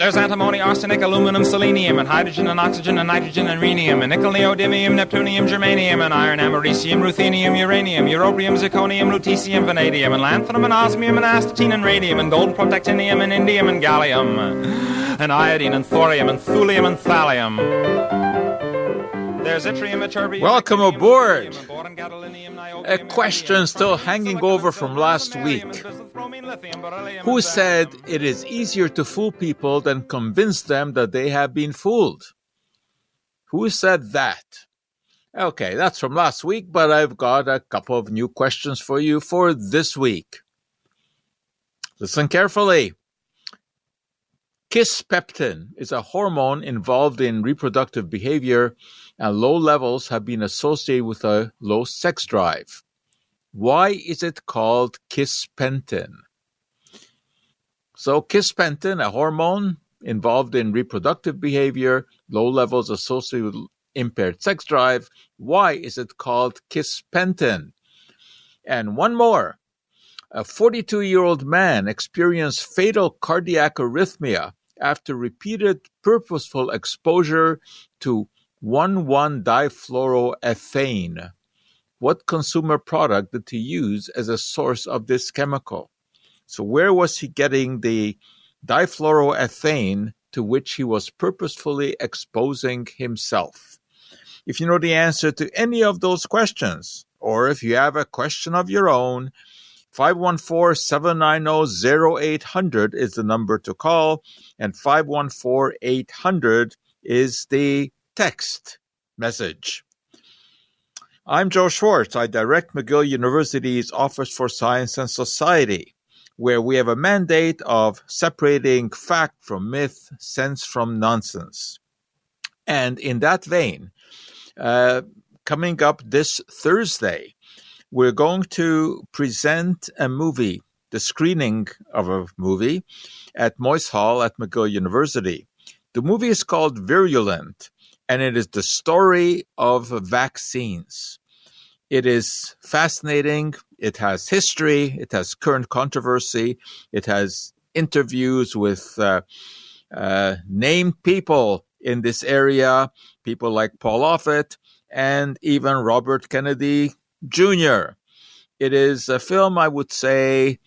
There's antimony, arsenic, aluminum, selenium, and hydrogen and oxygen and nitrogen and rhenium, and nickel, neodymium, neptunium, germanium, and iron, americium, ruthenium, uranium, europium, zirconium, lutetium, vanadium, and lanthanum, and osmium, and astatine, and radium, and gold, protactinium, and indium, and gallium, and iodine, and thorium, and thulium, and thallium. There's yttrium, ytterbium, Welcome aboard. ruthenium, and boron, gadolinium, niobium, A question still hanging over from last week. magnesium, and crystal, bromine, lithium, beryllium, Who said it is easier to fool people than convince them that they have been fooled? Who said that? Okay, that's from last week, but I've got a couple of new questions for you for this week. Listen carefully. Kisspeptin is a hormone involved in reproductive behavior, and low levels have been associated with a low sex drive. Why is it called kispentin? So, kispentin, a hormone involved in reproductive behavior, low levels associated with impaired sex drive. Why is it called kispentin? And one more. A 42 year old man experienced fatal cardiac arrhythmia after repeated purposeful exposure to 1 1 difluoroethane. What consumer product did he use as a source of this chemical? So, where was he getting the difluoroethane to which he was purposefully exposing himself? If you know the answer to any of those questions, or if you have a question of your own, 514 790 0800 is the number to call, and 514 800 is the text message. I'm Joe Schwartz. I direct McGill University's Office for Science and Society, where we have a mandate of separating fact from myth, sense from nonsense. And in that vein, uh, coming up this Thursday, we're going to present a movie, the screening of a movie at Moyse Hall at McGill University. The movie is called Virulent, and it is the story of vaccines. It is fascinating. It has history. It has current controversy. It has interviews with uh, uh, named people in this area, people like Paul Offit and even Robert Kennedy Jr. It is a film, I would say,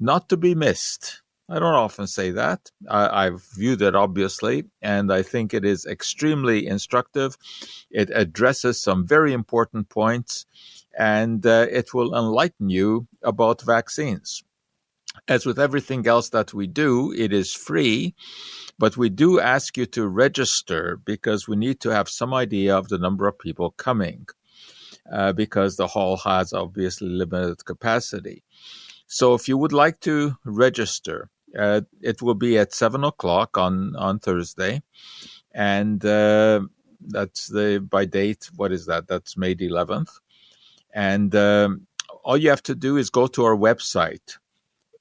not to be missed. I don't often say that. I, I've viewed it, obviously, and I think it is extremely instructive. It addresses some very important points, and uh, it will enlighten you about vaccines. As with everything else that we do, it is free, but we do ask you to register because we need to have some idea of the number of people coming, uh, because the hall has obviously limited capacity. So if you would like to register, uh, it will be at seven o'clock on on Thursday, and uh, that's the by date. What is that? That's May the eleventh, and um, all you have to do is go to our website.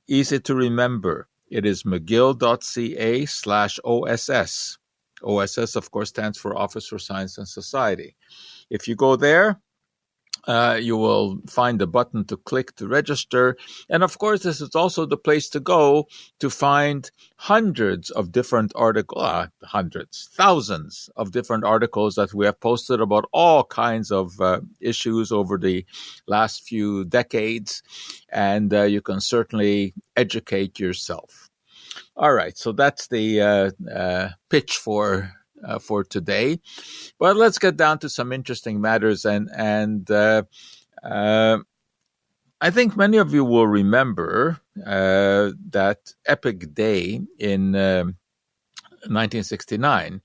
Easy to remember. It is mcgill.ca slash OSS. OSS, of course, stands for Office for Science and Society. If you go there, uh, you will find a button to click to register. And of course, this is also the place to go to find hundreds of different articles, uh, hundreds, thousands of different articles that we have posted about all kinds of uh, issues over the last few decades. And uh, you can certainly educate yourself. All right, so that's the uh, uh, pitch for uh, for today. But let's get down to some interesting matters, and and uh, uh, I think many of you will remember uh, that epic day in um 1969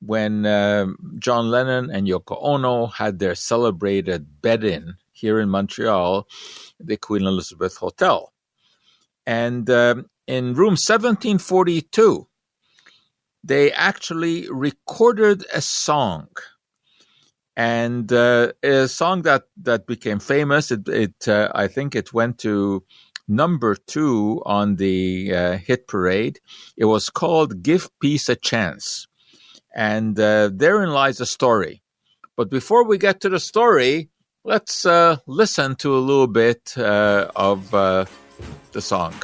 when um, John Lennon and Yoko Ono had their celebrated bed-in here in Montreal, the Queen Elizabeth Hotel, and um, in room 1742 they actually recorded a song. And uh, a song that that became famous it, it uh, i think it went to number two on the uh, hit parade. It was called give peace a chance. And uh, therein lies the story. But before we get to the story let's uh, listen to a little bit uh, of the song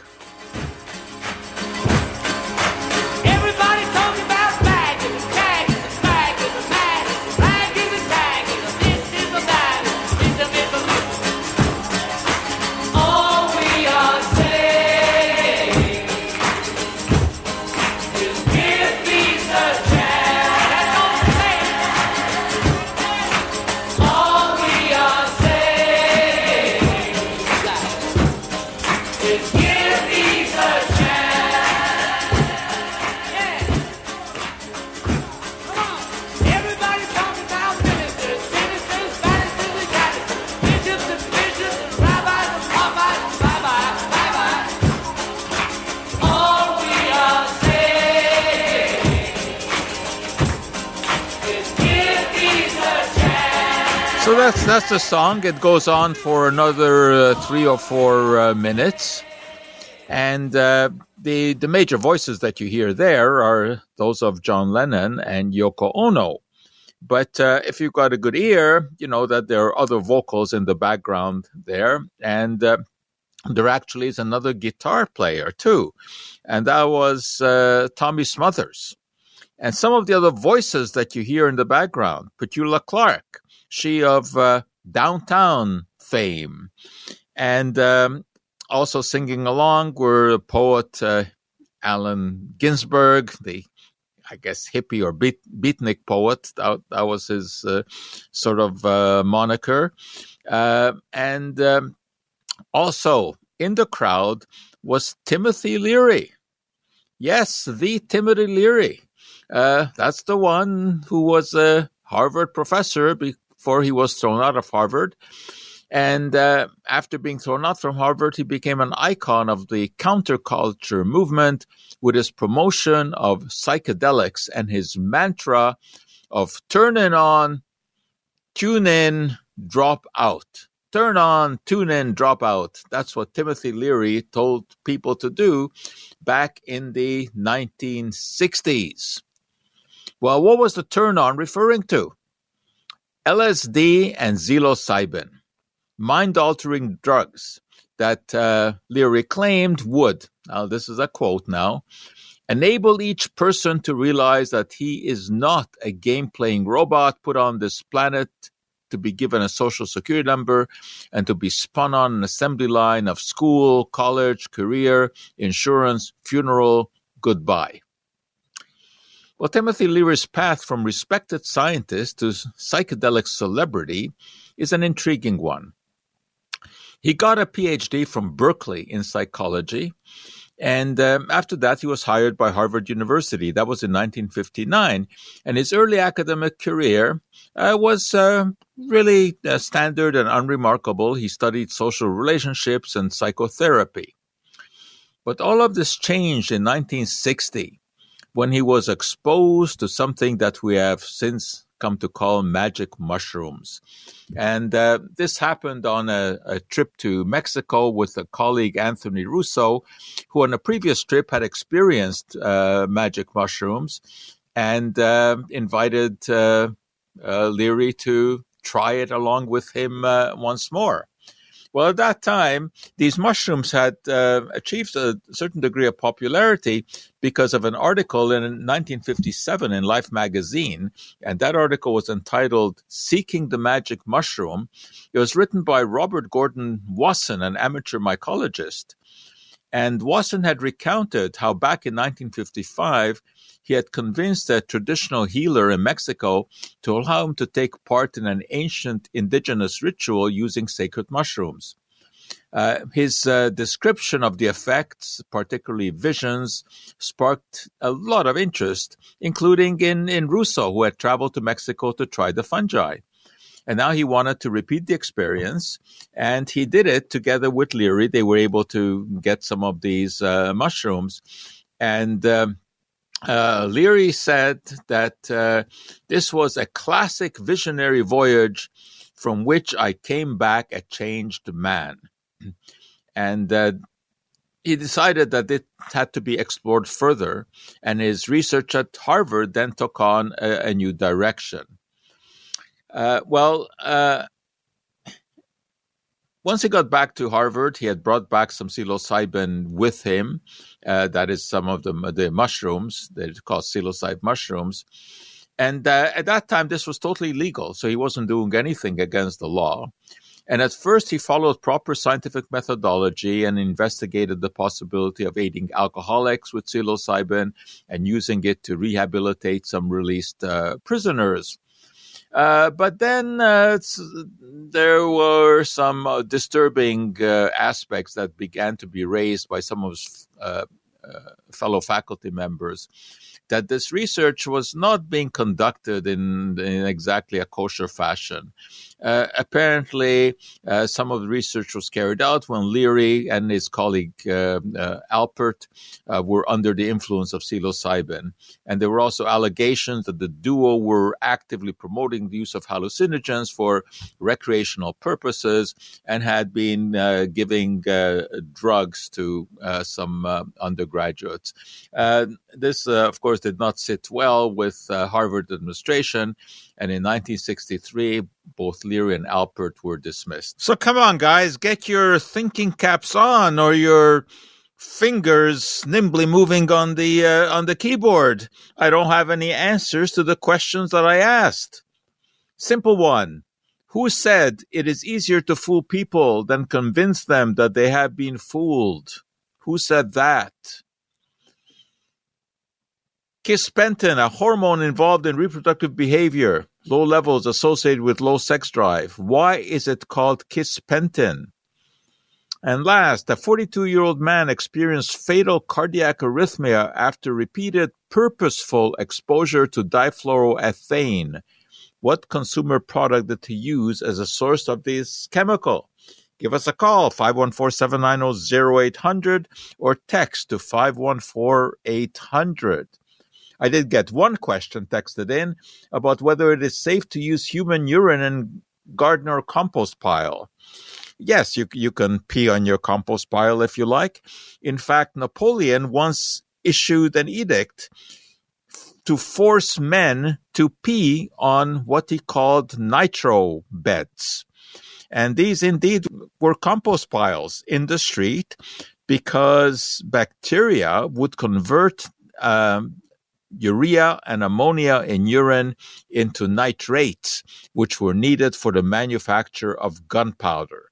the song. It goes on for another uh, three or four uh, minutes, and uh, the the major voices that you hear there are those of John Lennon and Yoko Ono. But uh, if you've got a good ear, you know that there are other vocals in the background there, and uh, there actually is another guitar player too, and that was uh, Tommy Smothers. And some of the other voices that you hear in the background, Petula Clark, she of uh, downtown fame, and um, also singing along were poet uh, Allen Ginsberg, the I guess hippie or beat, beatnik poet. That, that was his uh, sort of uh, moniker, uh, and um, also in the crowd was Timothy Leary. Yes, the Timothy Leary. Uh, that's the one who was a Harvard professor before he was thrown out of Harvard. And uh, after being thrown out from Harvard, he became an icon of the counterculture movement with his promotion of psychedelics and his mantra of turn on, tune in, drop out. Turn on, tune in, drop out. That's what Timothy Leary told people to do back in the 1960s. Well, what was the turn on referring to? LSD and psilocybin, mind altering drugs that uh, Leary claimed would, now this is a quote now, enable each person to realize that he is not a game playing robot put on this planet to be given a social security number and to be spun on an assembly line of school, college, career, insurance, funeral, goodbye. Well, Timothy Leary's path from respected scientist to psychedelic celebrity is an intriguing one. He got a PhD from Berkeley in psychology, and um, after that, he was hired by Harvard University. That was in 1959. And his early academic career uh, was uh, really uh, standard and unremarkable. He studied social relationships and psychotherapy. But all of this changed in 1960 when he was exposed to something that we have since come to call magic mushrooms. And uh, this happened on a, a, trip to Mexico with a colleague, Anthony Russo, who on a previous trip had experienced uh, magic mushrooms and uh, invited uh, uh, Leary to try it along with him uh, once more. Well, at that time, these mushrooms had uh, achieved a certain degree of popularity because of an article in 1957 in Life magazine. And that article was entitled Seeking the Magic Mushroom. It was written by Robert Gordon Wasson, an amateur mycologist. And Wasson had recounted how back in 1955, he had convinced a traditional healer in Mexico to allow him to take part in an ancient indigenous ritual using sacred mushrooms. Uh, his uh, description of the effects, particularly visions, sparked a lot of interest, including in, in Russo, who had traveled to Mexico to try the fungi. And now he wanted to repeat the experience, and he did it together with Leary. They were able to get some of these uh, mushrooms. And um, uh, Leary said that uh, this was a classic visionary voyage from which I came back a changed man. And uh, he decided that it had to be explored further, and his research at Harvard then took on a, a new direction. Uh, well, uh, once he got back to Harvard, he had brought back some psilocybin with him. Uh, that is some of the, the mushrooms. that are called psilocybe mushrooms. And uh, at that time, this was totally legal. So he wasn't doing anything against the law. And at first, he followed proper scientific methodology and investigated the possibility of aiding alcoholics with psilocybin and using it to rehabilitate some released uh, prisoners. Uh, but then uh, there were some uh, disturbing uh, aspects that began to be raised by some of his uh, fellow faculty members that this research was not being conducted in, in exactly a kosher fashion. Uh, apparently, uh, some of the research was carried out when Leary and his colleague uh, uh Alpert uh, were under the influence of psilocybin. And there were also allegations that the duo were actively promoting the use of hallucinogens for recreational purposes and had been uh, giving drugs to some undergraduates. this, of course, did not sit well with Harvard administration. And in 1963, both Leary and Alpert were dismissed. So come on, guys, get your thinking caps on or your fingers nimbly moving on the uh, on the keyboard. I don't have any answers to the questions that I asked. Simple one. Who said it is easier to fool people than convince them that they have been fooled? Who said that? Kisspeptin, a hormone involved in reproductive behavior, low levels associated with low sex drive. Why is it called kisspeptin? And last, a 42 year old man experienced fatal cardiac arrhythmia after repeated purposeful exposure to difluoroethane. What consumer product did he use as a source of this chemical? Give us a call, 514 790 0800, or text to 514 800. I did get one question texted in about whether it is safe to use human urine in garden or compost pile. Yes, you, you can pee on your compost pile if you like. In fact, Napoleon once issued an edict to force men to pee on what he called nitro beds. And these indeed were compost piles in the street because bacteria would convert um, urea and ammonia in urine into nitrates, which were needed for the manufacture of gunpowder.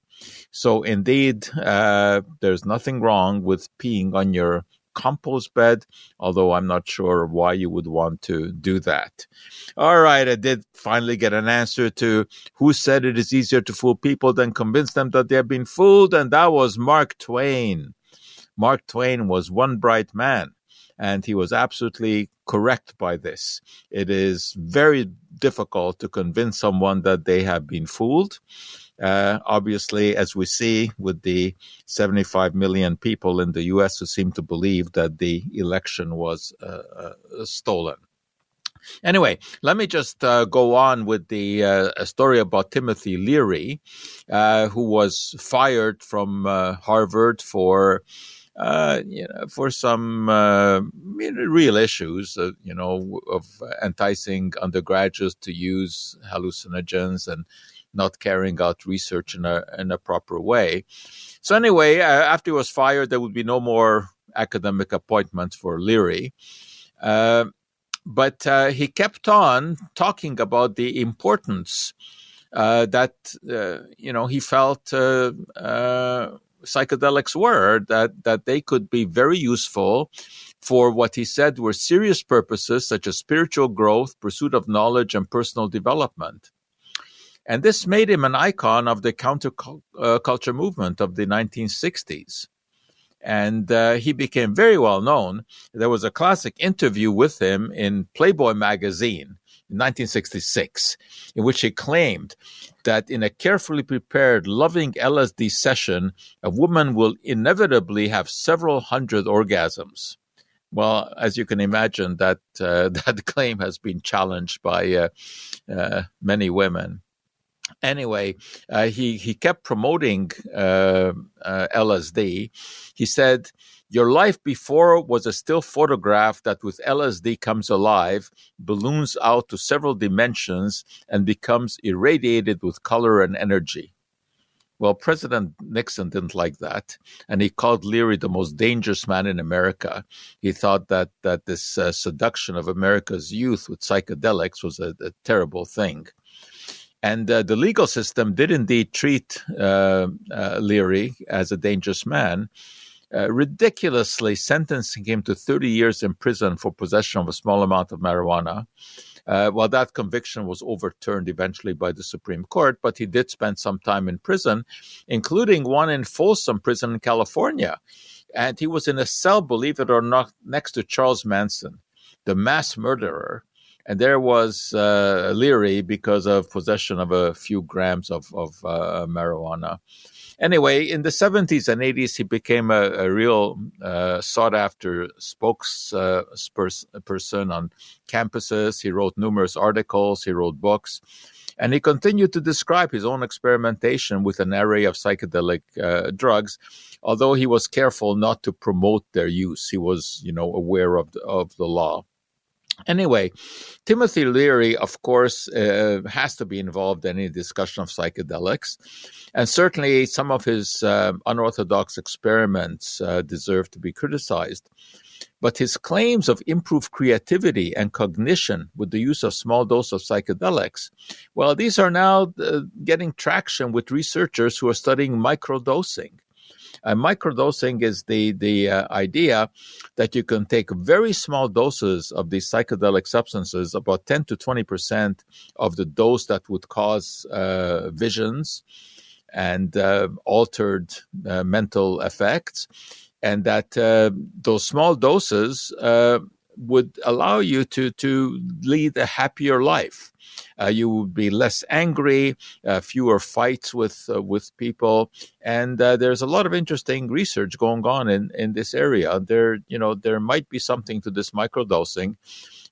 So, indeed, uh, there's nothing wrong with peeing on your compost bed, although I'm not sure why you would want to do that. All right, I did finally get an answer to who said it is easier to fool people than convince them that they have been fooled, and that was Mark Twain. Mark Twain was one bright man and he was absolutely correct by this. It is very difficult to convince someone that they have been fooled. Uh, obviously, as we see with the 75 million people in the US who seem to believe that the election was uh, uh, stolen. Anyway, let me just uh, go on with the uh, story about Timothy Leary, uh, who was fired from uh, Harvard for uh, you know, for some uh, real issues, uh, you know, of enticing undergraduates to use hallucinogens and not carrying out research in a in a proper way. So anyway, uh, after he was fired, there would be no more academic appointments for Leary. Uh, but uh, he kept on talking about the importance that you know he felt psychedelics were that that they could be very useful for what he said were serious purposes such as spiritual growth, pursuit of knowledge, and personal development. And this made him an icon of the counterculture uh, movement of the 1960s. And uh, he became very well known. There was a classic interview with him in Playboy magazine in 1966, in which he claimed that in a carefully prepared, loving LSD session, a woman will inevitably have several hundred orgasms. Well, as you can imagine, that uh, that claim has been challenged by uh, uh, many women. Anyway, uh, he he kept promoting uh, uh, LSD. He said your life before was a still photograph that with LSD comes alive, balloons out to several dimensions, and becomes irradiated with color and energy. Well, President Nixon didn't like that, and he called Leary the most dangerous man in America. He thought that that this uh, seduction of America's youth with psychedelics was a, a terrible thing. And uh, the legal system did indeed treat uh, uh Leary as a dangerous man, uh, ridiculously sentencing him to 30 years in prison for possession of a small amount of marijuana. Uh, well, that conviction was overturned eventually by the Supreme Court, but he did spend some time in prison, including one in Folsom Prison in California. And he was in a cell, believe it or not, next to Charles Manson, the mass murderer and there was uh, Leary because of possession of a few grams of, of uh, marijuana. Anyway, in the 70s and 80s, he became a, a real uh, sought after spokesperson on campuses. He wrote numerous articles, he wrote books. And he continued to describe his own experimentation with an array of psychedelic uh, drugs, although he was careful not to promote their use. He was, you know, aware of the, of the law. Anyway, Timothy Leary, of course, uh, has to be involved in any discussion of psychedelics. And certainly some of his uh, unorthodox experiments uh, deserve to be criticized. But his claims of improved creativity and cognition with the use of small dose of psychedelics, well, these are now uh, getting traction with researchers who are studying microdosing. Uh, microdosing is the the uh, idea that you can take very small doses of these psychedelic substances, about 10 to 20 percent of the dose that would cause uh, visions and uh, altered uh, mental effects, and that uh, those small doses would allow you to to lead a happier life. Uh, you would be less angry, uh, fewer fights with uh, with people, and uh, there's a lot of interesting research going on in, in this area. There, you know, there might be something to this microdosing,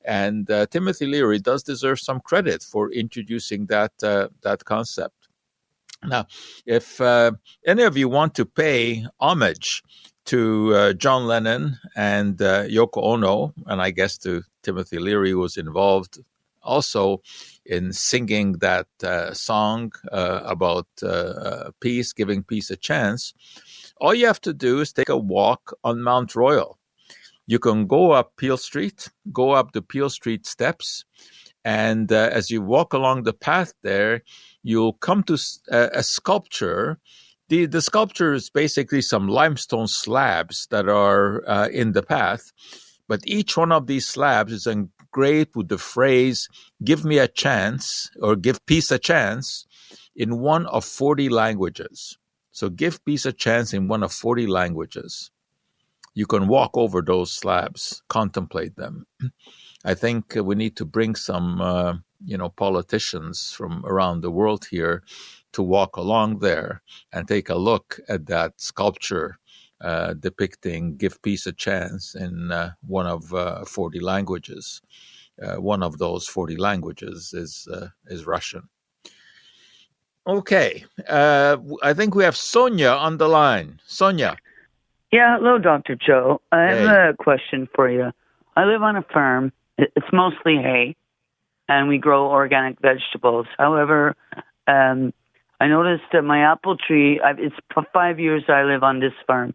and uh, Timothy Leary does deserve some credit for introducing that uh, that concept. Now, if any of you want to pay homage to uh, John Lennon and uh, Yoko Ono, and I guess to Timothy Leary, who was involved also in singing that uh, song uh, about uh, peace, giving peace a chance. All you have to do is take a walk on Mount Royal. You can go up Peel Street, go up the Peel Street steps, and uh, as you walk along the path there, you'll come to a, a sculpture the the sculpture is basically some limestone slabs that are uh, in the path, but each one of these slabs is engraved with the phrase "Give me a chance" or "Give peace a chance" in one of forty languages. So, give peace a chance in one of forty languages. You can walk over those slabs, contemplate them. I think we need to bring some, uh, you know, politicians from around the world here to walk along there and take a look at that sculpture uh, depicting Give Peace a Chance in uh, one of uh, 40 languages. Uh, one of those 40 languages is, uh, is Russian. Okay, uh, I think we have Sonia on the line. Sonia. Yeah, hello, Dr. Joe. I have a question for you. I live on a farm. It's mostly hay, and we grow organic vegetables. However, um, I noticed that my apple tree, I've, it's five years I live on this farm.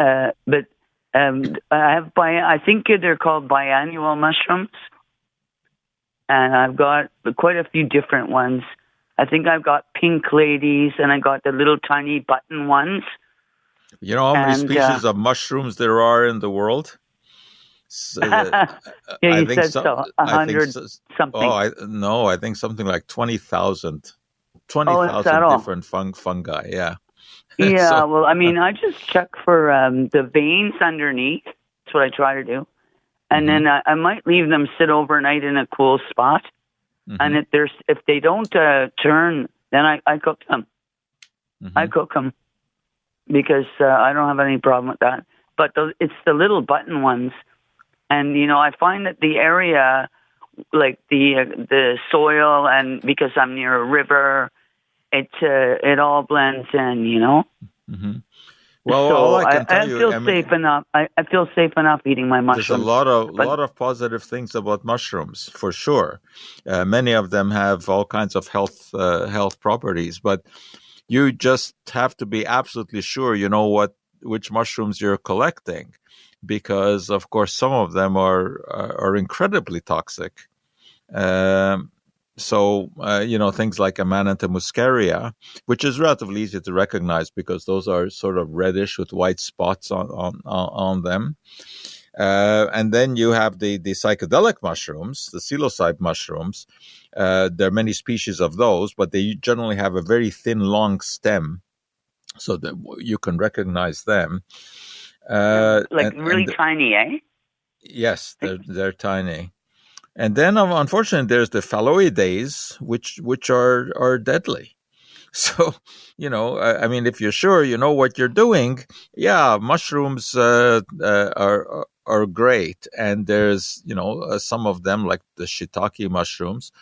Uh, but um, I have bi- I think they're called biannual mushrooms. And I've got quite a few different ones. I think I've got pink ladies and I got the little tiny button ones. You know how many and, species uh, of mushrooms there are in the world? So, uh, yeah, you said some, so. Hundred so, something. Oh, I, no, I think something like twenty thousand. 20,000 oh, different fung- fungi. Yeah. Yeah. so, well, I mean, I just check for um, the veins underneath. That's what I try to do. And mm-hmm. then I, I might leave them sit overnight in a cool spot. Mm-hmm. And if there's if they don't uh, turn, then I, I cook them. Mm-hmm. I cook them because uh, I don't have any problem with that. But the, it's the little button ones, and you know I find that the area, like the uh, the soil, and because I'm near a river, it uh, it all blends in, you know. Mm-hmm. Well, so I, I, I, feel you, safe enough. I, I, feel safe enough eating my mushrooms. There's a lot of but, lot of positive things about mushrooms, for sure. Uh, many of them have all kinds of health uh, health properties, but you just have to be absolutely sure you know what which mushrooms you're collecting, because of course some of them are are, are incredibly toxic. Um, so, uh, you know, things like Amanita muscaria, which is relatively easy to recognize because those are sort of reddish with white spots on, on, on them. Uh, and then you have the, the psychedelic mushrooms, the psilocybe mushrooms. Uh, there are many species of those, but they generally have a very thin, long stem so that you can recognize them. Uh, like and, really and tiny, eh? Yes, they're, they're tiny. And then, unfortunately, there's the phalloides, which which are are deadly. So, you know, I, I, mean, if you're sure you know what you're doing, yeah, mushrooms uh, uh, are are great, and there's you know uh, some of them like the shiitake mushrooms,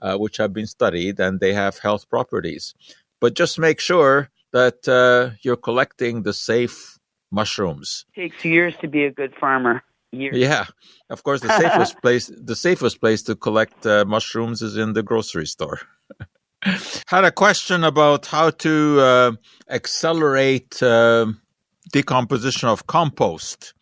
uh, which have been studied, and they have health properties. But just make sure that uh, you're collecting the safe mushrooms. It takes years to be a good farmer. Years. Yeah, of course, the safest place the safest place to collect uh, mushrooms is in the grocery store. Had a question about how to uh, accelerate uh, decomposition of compost.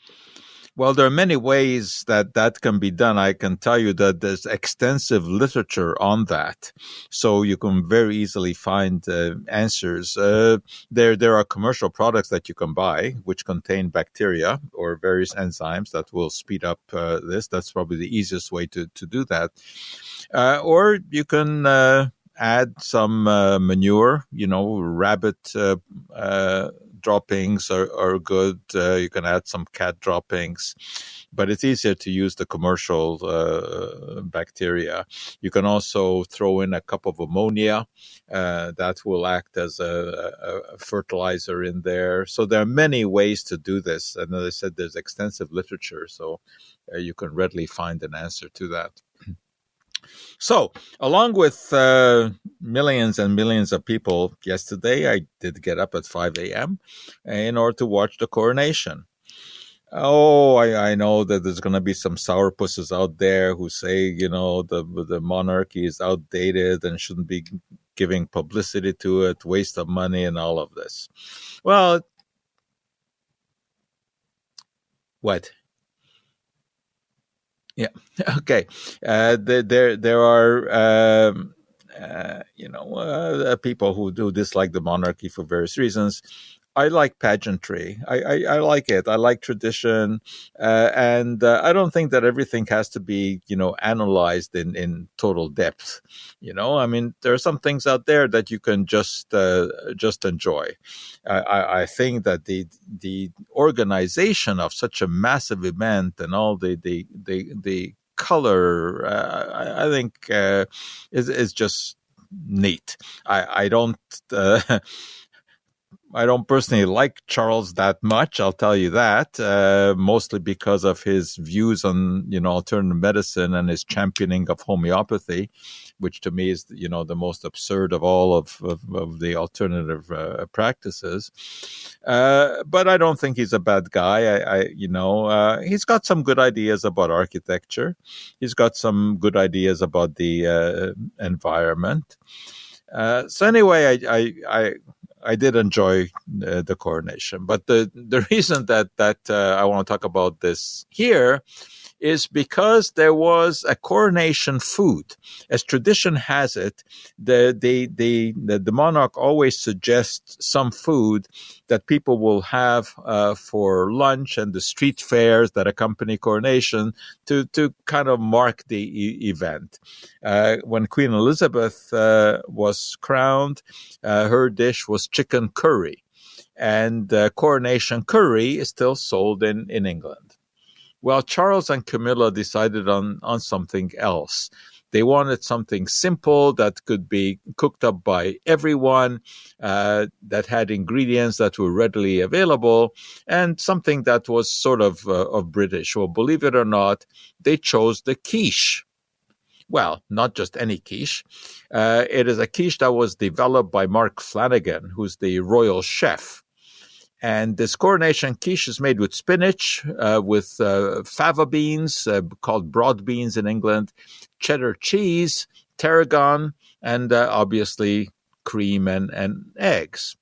Well, there are many ways that that can be done. I can tell you that there's extensive literature on that, so you can very easily find uh, answers. Uh, there, there are commercial products that you can buy which contain bacteria or various enzymes that will speed up uh, this. That's probably the easiest way to to do that. Uh, or you can uh, add some uh, manure, you know, rabbit uh, uh, droppings are, are good. Uh, you can add some cat droppings, but it's easier to use the commercial uh, bacteria. You can also throw in a cup of ammonia uh, that will act as a, a, fertilizer in there. So there are many ways to do this. And as I said, there's extensive literature, so you can readily find an answer to that. So, along with uh, millions and millions of people yesterday, I did get up at 5 a.m. in order to watch the coronation. Oh, I, I know that there's going to be some sourpusses out there who say, you know, the the monarchy is outdated and shouldn't be giving publicity to it, waste of money, and all of this. Well, what? Yeah. Okay. Uh, there, there are, um, uh, you know, uh, people who do dislike the monarchy for various reasons. I like pageantry. I, I, I, like it. I like tradition, uh, and uh, I don't think that everything has to be, you know, analyzed in in total depth. You know, I mean, there are some things out there that you can just uh, just enjoy. I, I think that the the organization of such a massive event and all the the the, the color, uh, I, I, think, uh, is is just neat. I I don't. I don't personally like Charles that much. I'll tell you that, uh, mostly because of his views on you know alternative medicine and his championing of homeopathy, which to me is you know the most absurd of all of of, of the alternative uh, practices. Uh, but I don't think he's a bad guy. I, I you know uh, he's got some good ideas about architecture. He's got some good ideas about the uh, environment. Uh, so anyway, I, I, I I did enjoy uh, the coronation, but the the reason that that uh, I want to talk about this here is because there was a coronation food. As tradition has it, the, the, the, the, monarch always suggests some food that people will have uh, for lunch and the street fairs that accompany coronation to, to kind of mark the e- event. Uh, when Queen Elizabeth uh, was crowned, uh, her dish was chicken curry and uh, coronation curry is still sold in, in England. Well, Charles and Camilla decided on, on something else. They wanted something simple that could be cooked up by everyone, uh, that had ingredients that were readily available, and something that was sort of uh, of British. Well, believe it or not, they chose the quiche. Well, not just any quiche. Uh, it is a quiche that was developed by Mark Flanagan, who's the royal chef. And this coronation quiche is made with spinach, uh, with uh, fava beans, uh, called broad beans in England, cheddar cheese, tarragon, and uh, obviously cream and, and eggs.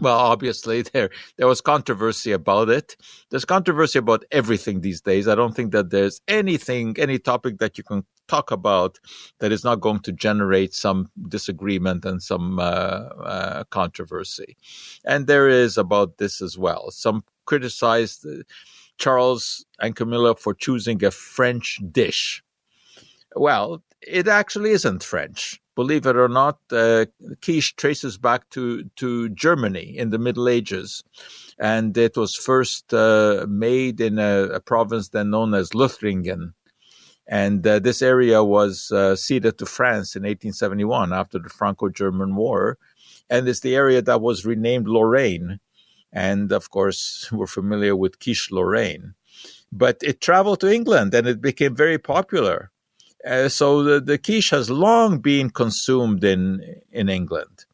Well, obviously there there was controversy about it. There's controversy about everything these days. I don't think that there's anything, any topic that you can talk about that is not going to generate some disagreement and some uh, uh, controversy. And there is about this as well. Some criticized uh, Charles and Camilla for choosing a French dish. Well, it actually isn't French. Believe it or not, uh, quiche traces back to, to Germany in the Middle Ages. And it was first uh, made in a, a province then known as Lothringen And uh, this area was uh, ceded to France in 1871 after the Franco German War. And it's the area that was renamed Lorraine. And of course, we're familiar with quiche Lorraine. But it traveled to England and it became very popular. Uh, so the, the quiche has long been consumed in, in England.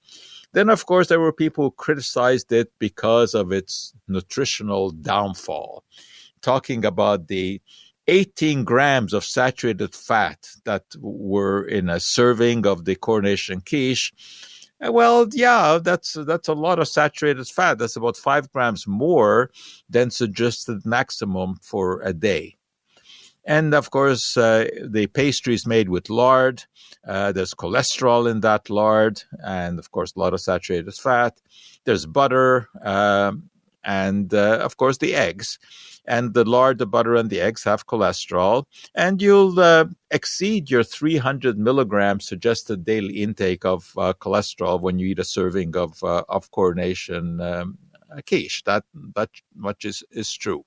Then, of course, there were people who criticized it because of its nutritional downfall, talking about the 18 grams of saturated fat that were in a serving of the coronation quiche. Well, yeah, that's that's a lot of saturated fat. That's about five grams more than suggested maximum for a day. And of course, uh, the pastry is made with lard. Uh, there's cholesterol in that lard, and of course, a lot of saturated fat. There's butter, um, and uh, of course, the eggs. And the lard, the butter, and the eggs have cholesterol, and you'll uh, exceed your 300 milligrams suggested daily intake of uh, cholesterol when you eat a serving of uh, of coronation um, quiche. That that much is is true.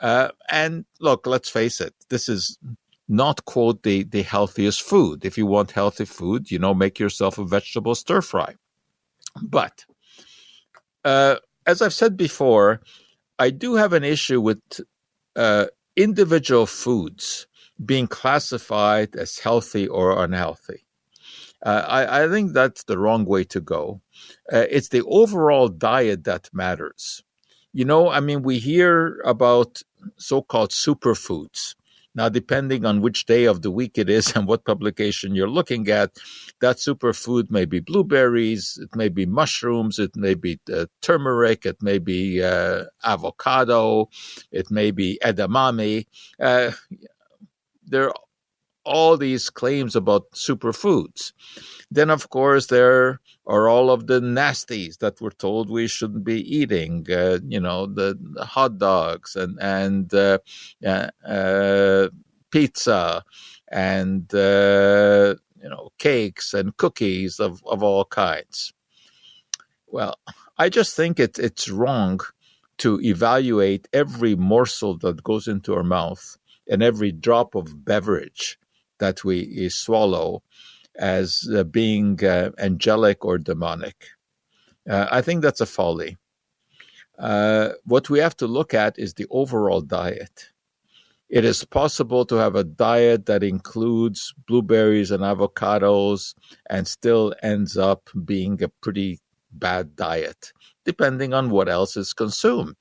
Uh, and look, let's face it, this is not quote the, the healthiest food. If you want healthy food, you know, make yourself a vegetable stir fry. But uh, as I've said before, I do have an issue with uh, individual foods being classified as healthy or unhealthy. Uh, I, I, think that's the wrong way to go. Uh, it's the overall diet that matters. You know, I mean, we hear about so called superfoods. Now, depending on which day of the week it is and what publication you're looking at, that superfood may be blueberries, it may be mushrooms, it may be uh, turmeric, it may be uh, avocado, it may be edamame. Uh, there are all these claims about superfoods. Then, of course, there are all of the nasties that we're told we shouldn't be eating. Uh, you know, the, the, hot dogs and and uh, uh, pizza and uh, you know cakes and cookies of of all kinds. Well, I just think it, it's wrong to evaluate every morsel that goes into our mouth and every drop of beverage that we swallow as uh, being uh, angelic or demonic. Uh, I think that's a folly. Uh, what we have to look at is the overall diet. It is possible to have a diet that includes blueberries and avocados and still ends up being a pretty bad diet, depending on what else is consumed.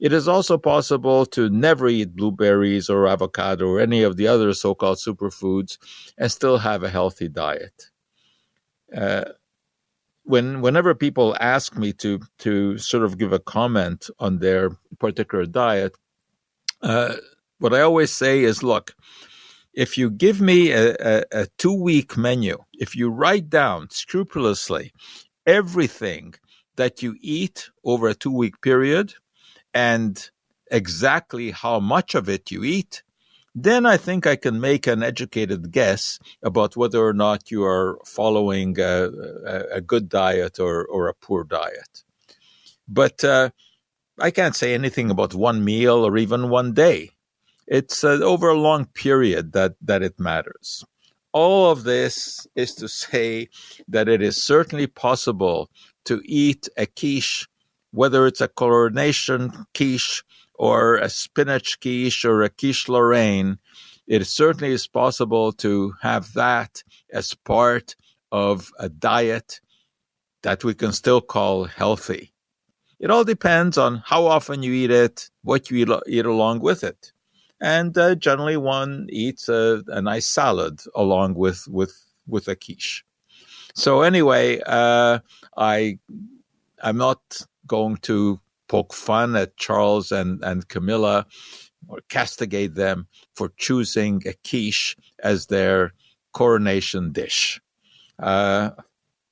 It is also possible to never eat blueberries or avocado or any of the other so called superfoods and still have a healthy diet. Uh, when whenever people ask me to to sort of give a comment on their particular diet, uh, what I always say is, look, if you give me a, a, a two week menu, if you write down scrupulously everything that you eat over a two week period, and exactly how much of it you eat, then I think I can make an educated guess about whether or not you are following a, a, good diet or, or a poor diet. But uh, I can't say anything about one meal or even one day. It's uh, over a long period that, that it matters. All of this is to say that it is certainly possible to eat a quiche whether it's a coronation quiche or a spinach quiche or a quiche Lorraine, it certainly is possible to have that as part of a diet that we can still call healthy. It all depends on how often you eat it, what you eat, along with it. And uh, generally, one eats a, a, nice salad along with, with, with a quiche. So, anyway, uh, I, I'm not going to poke fun at Charles and, and Camilla or castigate them for choosing a quiche as their coronation dish. Uh,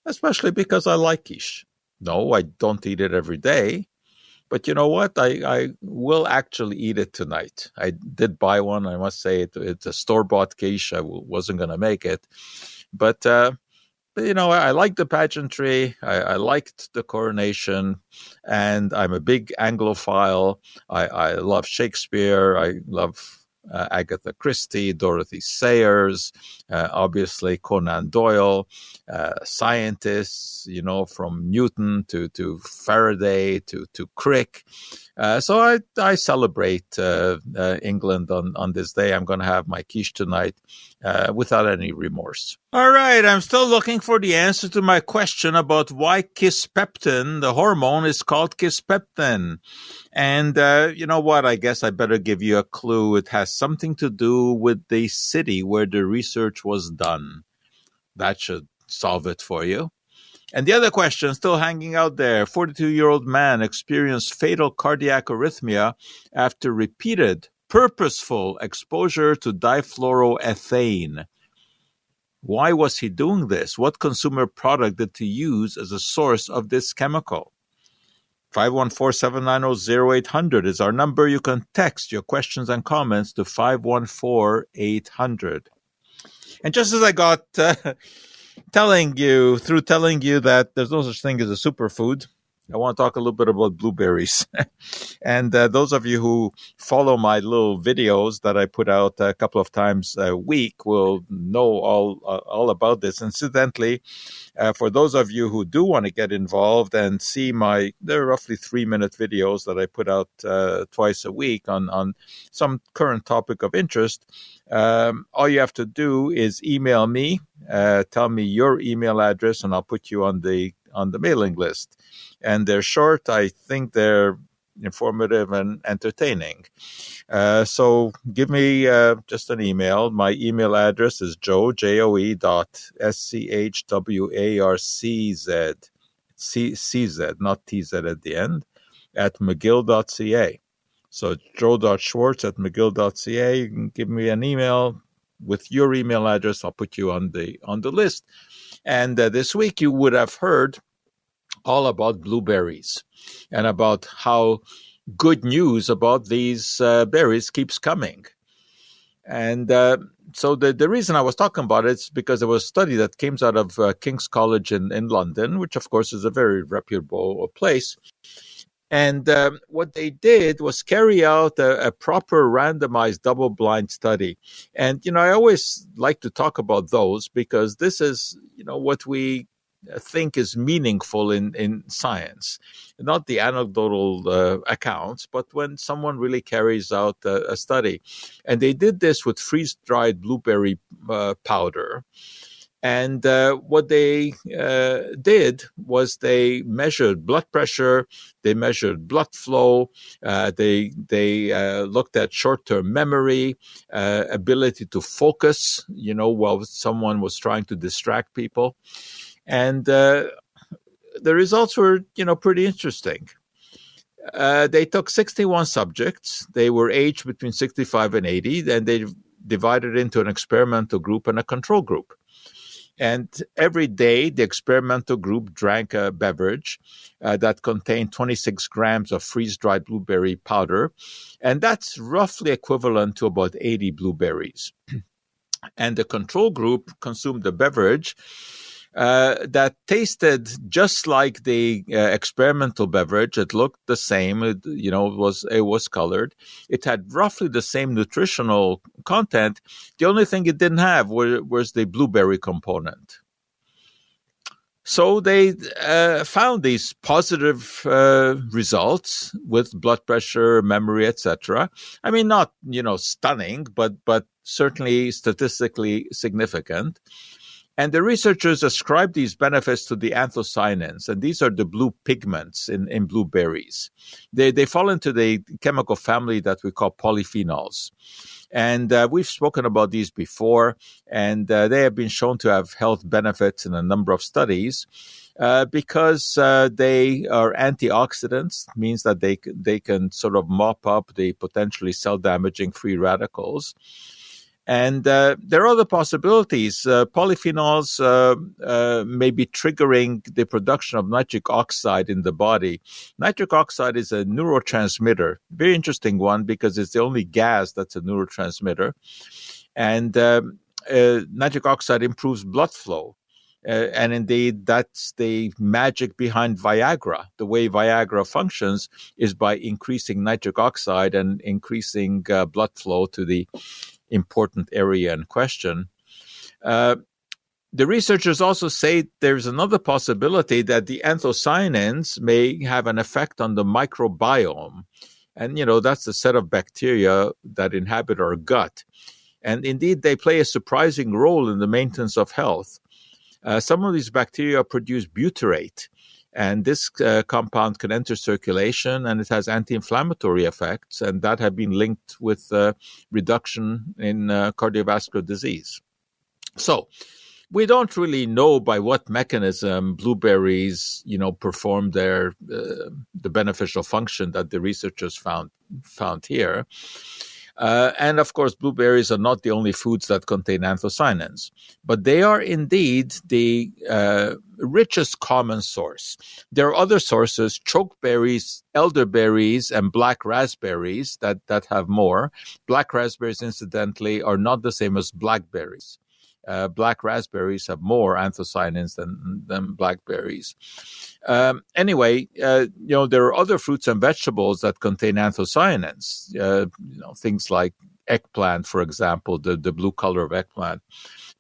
especially because I like quiche. No, I don't eat it every day. But you know what? I, I will actually eat it tonight. I did buy one. I must say it, it's a store bought quiche. I w- wasn't going to make it. But uh, you know, I, like the pageantry. I, I, liked the coronation, and I'm a big Anglophile. I, I love Shakespeare. I love uh, Agatha Christie, Dorothy Sayers, uh, obviously Conan Doyle, uh, scientists, you know, from Newton to, to Faraday to, to Crick. Uh, so I, I celebrate uh, uh, England on, on this day. I'm going to have my quiche tonight without any remorse. All right, I'm still looking for the answer to my question about why kisspeptin, the hormone, is called kisspeptin. And uh, you know what? I guess I better give you a clue. It has something to do with the city where the research was done. That should solve it for you. And the other question still hanging out there 42 year old man experienced fatal cardiac arrhythmia after repeated purposeful exposure to difluoroethane. Why was he doing this? What consumer product did he use as a source of this chemical? 514-790-0800 is our number. You can text your questions and comments to 514-800. And just as I got uh, telling you through telling you that there's no such thing as a superfood. I want to talk a little bit about blueberries. and uh, those of you who follow my little videos that I put out a couple of times a week will know all uh, all about this. Incidentally, uh, for those of you who do want to get involved and see my, there are roughly three minute videos that I put out uh, twice a week on, on some current topic of interest. Um, all you have to do is email me, uh, tell me your email address, and I'll put you on the on the mailing list. And they're short. I think they're informative and entertaining. Uh, so give me uh, just an email. My email address is joe, J-O-E dot S-C-H-W-A-R-C-Z, C-Z, not T-Z at the end, at mcgill.ca. So joe.schwarcz at mcgill.ca. You can give me an email with your email address. I'll put you on the on the list. And uh, this week you would have heard all about blueberries and about how good news about these uh, berries keeps coming. And uh, so the, the reason I was talking about it is because there was a study that came out of uh, King's College in, in London, which of course is a very reputable place. And um, what they did was carry out a, a proper randomized double blind study. And, you know, I always like to talk about those because this is, you know, what we think is meaningful in, in science. Not the anecdotal uh, accounts, but when someone really carries out a, a study. And they did this with freeze dried blueberry uh, powder. And uh, what they uh, did was they measured blood pressure, they measured blood flow, uh, they they uh, looked at short-term memory, uh, ability to focus, you know, while someone was trying to distract people, and uh, the results were, you know, pretty interesting. they took 61 subjects. They were aged between 65 and 80, and they divided into an experimental group and a control group. And every day, the experimental group drank a beverage uh, that contained 26 grams of freeze dried blueberry powder. And that's roughly equivalent to about 80 blueberries. and the control group consumed the beverage uh, that tasted just like the uh, experimental beverage. It looked the same. It, you know, it was it was colored. It had roughly the same nutritional content. The only thing it didn't have was, was the blueberry component. So they uh, found these positive uh, results with blood pressure, memory, etc. I mean, not you know stunning, but but certainly statistically significant. And the researchers ascribe these benefits to the anthocyanins, and these are the blue pigments in, in blueberries. They, they fall into the chemical family that we call polyphenols. And uh, we've spoken about these before, and uh, they have been shown to have health benefits in a number of studies. Uh, because uh, they are antioxidants, means that they they can sort of mop up the potentially cell damaging free radicals. And uh, there are other possibilities. Uh, polyphenols uh, uh, may be triggering the production of nitric oxide in the body. Nitric oxide is a neurotransmitter, very interesting one because it's the only gas that's a neurotransmitter. And um, uh, nitric oxide improves blood flow. Uh, and indeed, that's the magic behind Viagra. The way Viagra functions is by increasing nitric oxide and increasing blood flow to the important area in question. Uh, the researchers also say there's another possibility that the anthocyanins may have an effect on the microbiome. And, you know, that's the set of bacteria that inhabit our gut. And indeed, they play a surprising role in the maintenance of health. Uh, some of these bacteria produce butyrate, and this uh, compound can enter circulation and it has anti inflammatory effects, and that have been linked with uh, reduction in uh, cardiovascular disease. So, we don't really know by what mechanism blueberries, you know, perform their uh, the beneficial function that the researchers found found here. Uh, and of course, blueberries are not the only foods that contain anthocyanins, but they are indeed the uh, richest common source. There are other sources, chokeberries, elderberries, and black raspberries that, that have more. Black raspberries, incidentally, are not the same as blackberries uh, black raspberries have more anthocyanins than, than blackberries. Um, anyway, uh, you know, there are other fruits and vegetables that contain anthocyanins, uh, you know, things like eggplant, for example, the, the blue color of eggplant.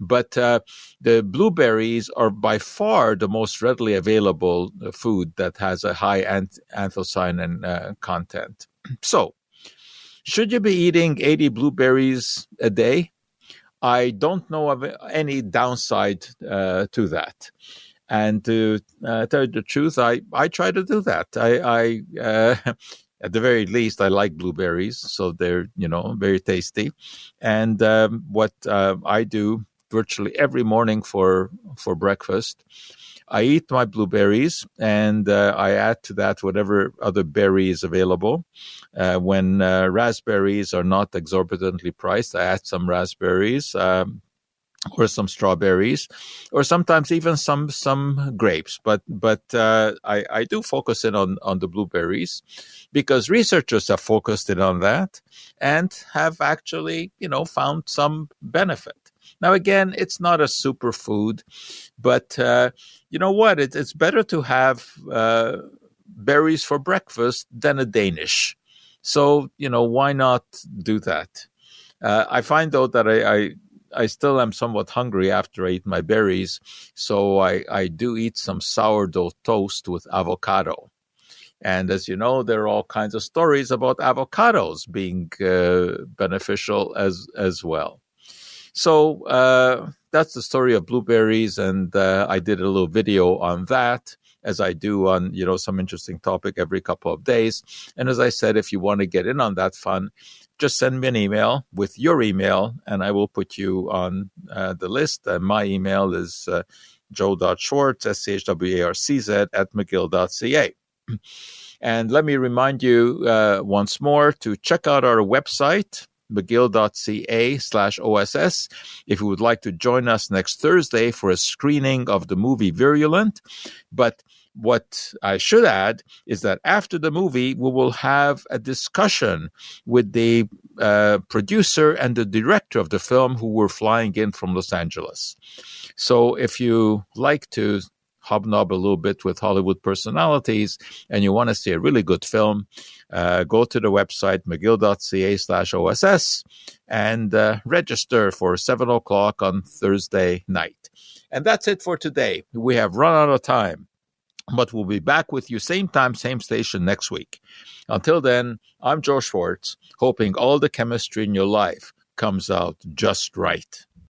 But uh, the blueberries are by far the most readily available uh, food that has a high anth- anthocyanin uh, content. So, should you be eating 80 blueberries a day? I don't know of any downside uh, to that. And to uh, tell you the truth, I, I try to do that. I, I uh, at the very least, I like blueberries, so they're you know very tasty. And um, what uh, I do virtually every morning for for breakfast I eat my blueberries and uh, I add to that whatever other berry is available. Uh, when uh, raspberries are not exorbitantly priced, I add some raspberries. Um, or some strawberries, or sometimes even some some grapes. But but uh, I I do focus in on on the blueberries because researchers have focused in on that and have actually you know found some benefit. Now, again, it's not a superfood, but uh, you know what? It, it's better to have uh, berries for breakfast than a Danish. So, you know, why not do that? Uh, I find though that I, I, I still am somewhat hungry after I eat my berries, so I, I do eat some sourdough toast with avocado. And as you know, there are all kinds of stories about avocados being uh, beneficial as as well. So uh, that's the story of blueberries, and uh, I did a little video on that as I do on you know some interesting topic every couple of days. And as I said, if you want to get in on that fun, just send me an email with your email, and I will put you on uh, the list. And my email is uh, joe.schwarcz, S-C-H-W-A-R-C-Z, at mcgill.ca. And let me remind you uh, once more to check out our website, mcgill.ca slash OSS. If you would like to join us next Thursday for a screening of the movie Virulent. But what I should add is that after the movie, we will have a discussion with the uh, producer and the director of the film who were flying in from Los Angeles. So if you like to hobnob a little bit with Hollywood personalities and you want to see a really good film, uh, go to the website mcgill.ca slash OSS and uh, register for 7 o'clock on Thursday night. And that's it for today. We have run out of time, but we'll be back with you same time, same station next week. Until then, I'm Joe Schwarcz, hoping all the chemistry in your life comes out just right.